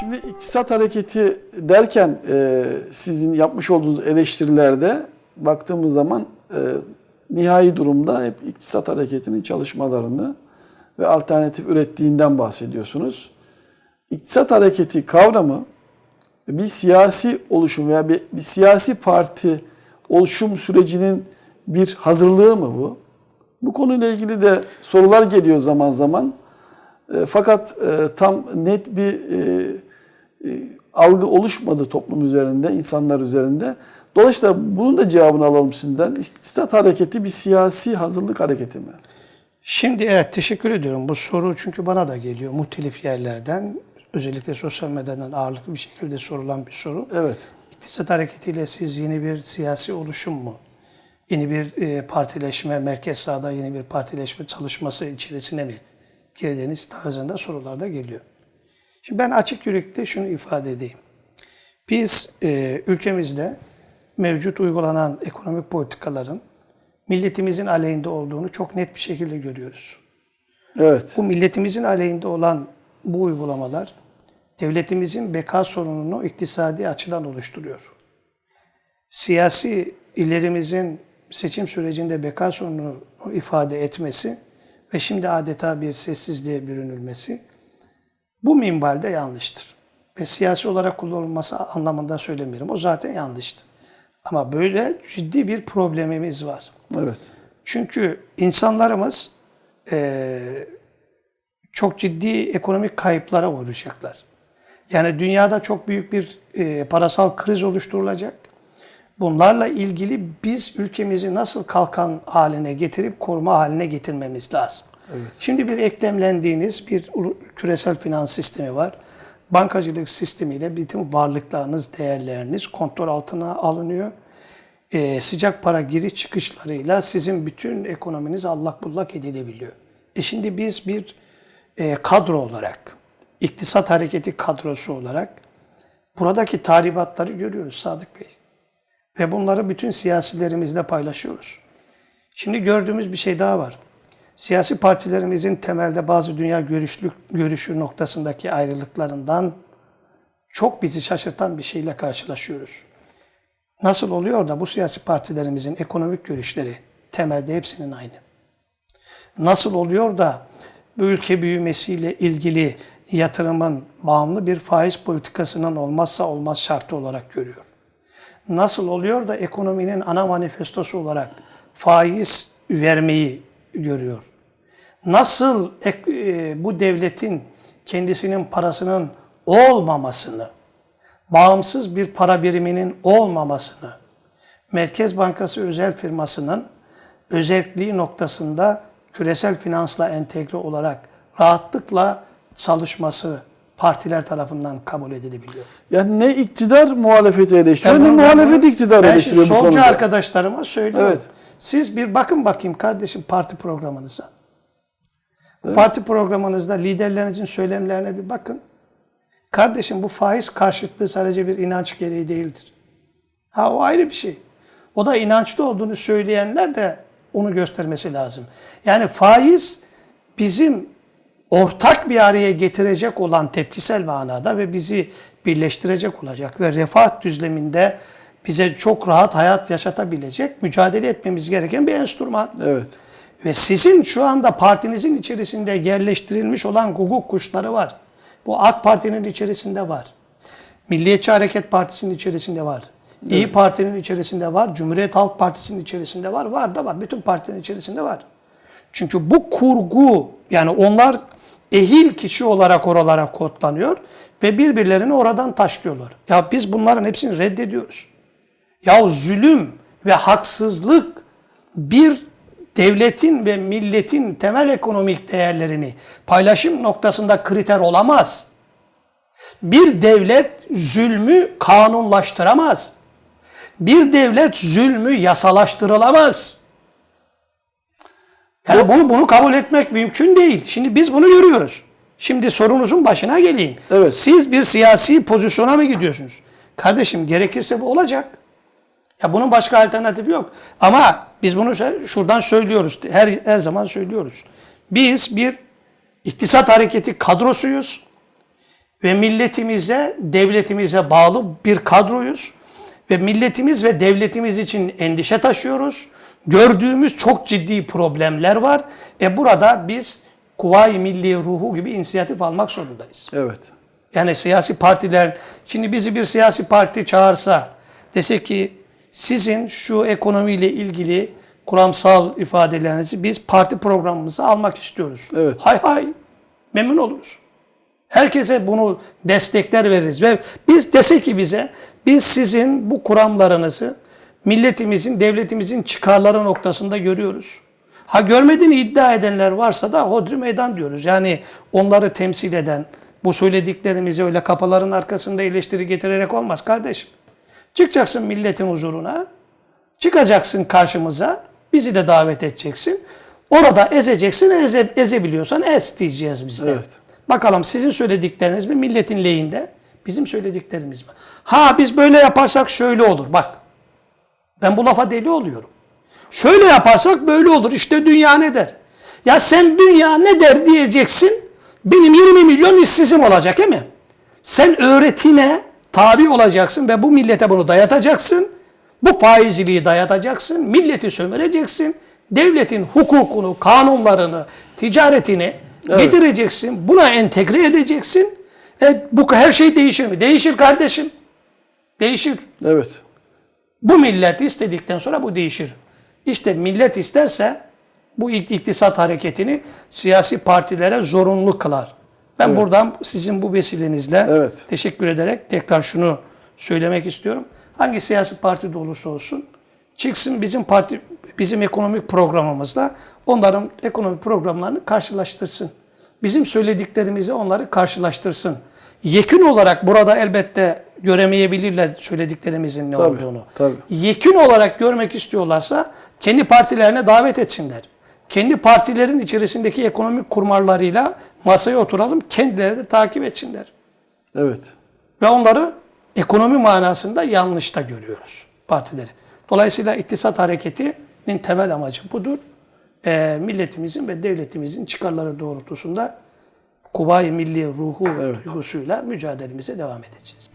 Şimdi iktisat hareketi derken e, sizin yapmış olduğunuz eleştirilerde baktığımız zaman e, nihai durumda hep iktisat hareketinin çalışmalarını ve alternatif ürettiğinden bahsediyorsunuz. İktisat hareketi kavramı bir siyasi oluşum veya bir, bir siyasi parti oluşum sürecinin bir hazırlığı mı bu? Bu konuyla ilgili de sorular geliyor zaman zaman. E, fakat e, tam net bir e, algı oluşmadı toplum üzerinde, insanlar üzerinde. Dolayısıyla bunun da cevabını alalım sizden. İktisat hareketi bir siyasi hazırlık hareketi mi? Şimdi evet teşekkür ediyorum. Bu soru çünkü bana da geliyor muhtelif yerlerden. Özellikle sosyal medyadan ağırlıklı bir şekilde sorulan bir soru. Evet. İktisat hareketiyle siz yeni bir siyasi oluşum mu? Yeni bir e, partileşme, merkez sağda yeni bir partileşme çalışması içerisine mi girdiniz tarzında sorular da geliyor. Şimdi ben açık yürekli şunu ifade edeyim. Biz e, ülkemizde mevcut uygulanan ekonomik politikaların milletimizin aleyhinde olduğunu çok net bir şekilde görüyoruz. Evet. Bu milletimizin aleyhinde olan bu uygulamalar devletimizin beka sorununu iktisadi açıdan oluşturuyor. Siyasi illerimizin seçim sürecinde beka sorununu ifade etmesi ve şimdi adeta bir sessizliğe bürünülmesi bu minvalde yanlıştır. Ve siyasi olarak kullanılması anlamında söylemiyorum. O zaten yanlıştı. Ama böyle ciddi bir problemimiz var. Evet. Çünkü insanlarımız eee, çok ciddi ekonomik kayıplara uğrayacaklar. Yani dünyada çok büyük bir eee, parasal kriz oluşturulacak. Bunlarla ilgili biz ülkemizi nasıl kalkan haline getirip koruma haline getirmemiz lazım. Şimdi bir eklemlendiğiniz bir küresel finans sistemi var. Bankacılık sistemiyle bütün varlıklarınız, değerleriniz kontrol altına alınıyor. Ee, sıcak para giriş çıkışlarıyla sizin bütün ekonominiz allak bullak edilebiliyor. E şimdi biz bir e, kadro olarak, iktisat hareketi kadrosu olarak buradaki tahribatları görüyoruz Sadık Bey. Ve bunları bütün siyasilerimizle paylaşıyoruz. Şimdi gördüğümüz bir şey daha var. Siyasi partilerimizin temelde bazı dünya görüşlük, görüşü noktasındaki ayrılıklarından çok bizi şaşırtan bir şeyle karşılaşıyoruz. Nasıl oluyor da bu siyasi partilerimizin ekonomik görüşleri temelde hepsinin aynı? Nasıl oluyor da bu ülke büyümesiyle ilgili yatırımın bağımlı bir faiz politikasının olmazsa olmaz şartı olarak görüyor? Nasıl oluyor da ekonominin ana manifestosu olarak faiz vermeyi görüyor? Nasıl e, bu devletin kendisinin parasının olmamasını, bağımsız bir para biriminin olmamasını, Merkez Bankası özel firmasının özelliği noktasında küresel finansla entegre olarak rahatlıkla çalışması partiler tarafından kabul edilebiliyor. Yani ne iktidar muhalefeti eleştiriyor Ben ne muhalefet bunu- iktidar ben eleştiriyor şimdi bu solcu arkadaşlarıma söylüyorum. Evet. Siz bir bakın bakayım kardeşim parti programınıza. Parti programınızda liderlerinizin söylemlerine bir bakın. Kardeşim bu faiz karşıtlığı sadece bir inanç gereği değildir. Ha o ayrı bir şey. O da inançlı olduğunu söyleyenler de onu göstermesi lazım. Yani faiz bizim ortak bir araya getirecek olan tepkisel manada ve bizi birleştirecek olacak ve refah düzleminde bize çok rahat hayat yaşatabilecek, mücadele etmemiz gereken bir enstrüman. Evet. Ve sizin şu anda partinizin içerisinde yerleştirilmiş olan guguk kuşları var. Bu AK Parti'nin içerisinde var. Milliyetçi Hareket Partisi'nin içerisinde var. İyi Parti'nin içerisinde var. Cumhuriyet Halk Partisi'nin içerisinde var. Var da var. Bütün partinin içerisinde var. Çünkü bu kurgu yani onlar ehil kişi olarak oralara kodlanıyor ve birbirlerini oradan taşlıyorlar. Ya biz bunların hepsini reddediyoruz. Ya zulüm ve haksızlık bir devletin ve milletin temel ekonomik değerlerini paylaşım noktasında kriter olamaz. Bir devlet zulmü kanunlaştıramaz. Bir devlet zulmü yasalaştırılamaz. Yani bunu bunu kabul etmek mümkün değil. Şimdi biz bunu görüyoruz. Şimdi sorunuzun başına geleyim. Evet. Siz bir siyasi pozisyona mı gidiyorsunuz? Kardeşim gerekirse bu olacak. Ya bunun başka alternatifi yok. Ama biz bunu şuradan söylüyoruz. Her her zaman söylüyoruz. Biz bir iktisat hareketi kadrosuyuz. ve milletimize, devletimize bağlı bir kadroyuz ve milletimiz ve devletimiz için endişe taşıyoruz. Gördüğümüz çok ciddi problemler var. E burada biz Kuvayi Milliye ruhu gibi inisiyatif almak zorundayız. Evet. Yani siyasi partiler, şimdi bizi bir siyasi parti çağırsa, dese ki sizin şu ekonomiyle ilgili kuramsal ifadelerinizi biz parti programımıza almak istiyoruz. Evet. Hay hay, memnun oluruz. Herkese bunu destekler veririz. Ve biz dese ki bize, biz sizin bu kuramlarınızı milletimizin, devletimizin çıkarları noktasında görüyoruz. Ha görmediğini iddia edenler varsa da hodri meydan diyoruz. Yani onları temsil eden, bu söylediklerimizi öyle kapıların arkasında eleştiri getirerek olmaz kardeşim. Çıkacaksın milletin huzuruna, çıkacaksın karşımıza, bizi de davet edeceksin. Orada ezeceksin, eze, ezebiliyorsan ez diyeceğiz biz de. Evet. Bakalım sizin söyledikleriniz mi milletin lehinde, bizim söylediklerimiz mi? Ha biz böyle yaparsak şöyle olur bak. Ben bu lafa deli oluyorum. Şöyle yaparsak böyle olur. İşte dünya ne der? Ya sen dünya ne der diyeceksin. Benim 20 milyon işsizim olacak değil mi? Sen öğretine tabi olacaksın ve bu millete bunu dayatacaksın. Bu faizciliği dayatacaksın. Milleti sömüreceksin. Devletin hukukunu, kanunlarını, ticaretini getireceksin. Buna entegre edeceksin. E, bu her şey değişir mi? Değişir kardeşim. Değişir. Evet. Bu millet istedikten sonra bu değişir. İşte millet isterse bu iktisat hareketini siyasi partilere zorunlu kılar. Ben buradan sizin bu vesilenizle Evet. teşekkür ederek tekrar şunu söylemek istiyorum. Hangi siyasi parti de olursa olsun çıksın bizim parti bizim ekonomik programımızla onların ekonomik programlarını karşılaştırsın. Bizim söylediklerimizi onları karşılaştırsın. Yekün olarak burada elbette göremeyebilirler söylediklerimizin ne Tabii, olduğunu. tabii. Yekün olarak görmek istiyorlarsa kendi partilerine davet etsinler. Kendi partilerin içerisindeki ekonomik kurmarlarıyla masaya oturalım, kendileri de takip etsinler. Evet. Ve onları ekonomi manasında yanlışta görüyoruz partileri. Dolayısıyla iktisat hareketinin temel amacı budur. Eee, milletimizin ve devletimizin çıkarları doğrultusunda Kuvayi Milli ruhu Evet. duygusuyla mücadelemize devam edeceğiz.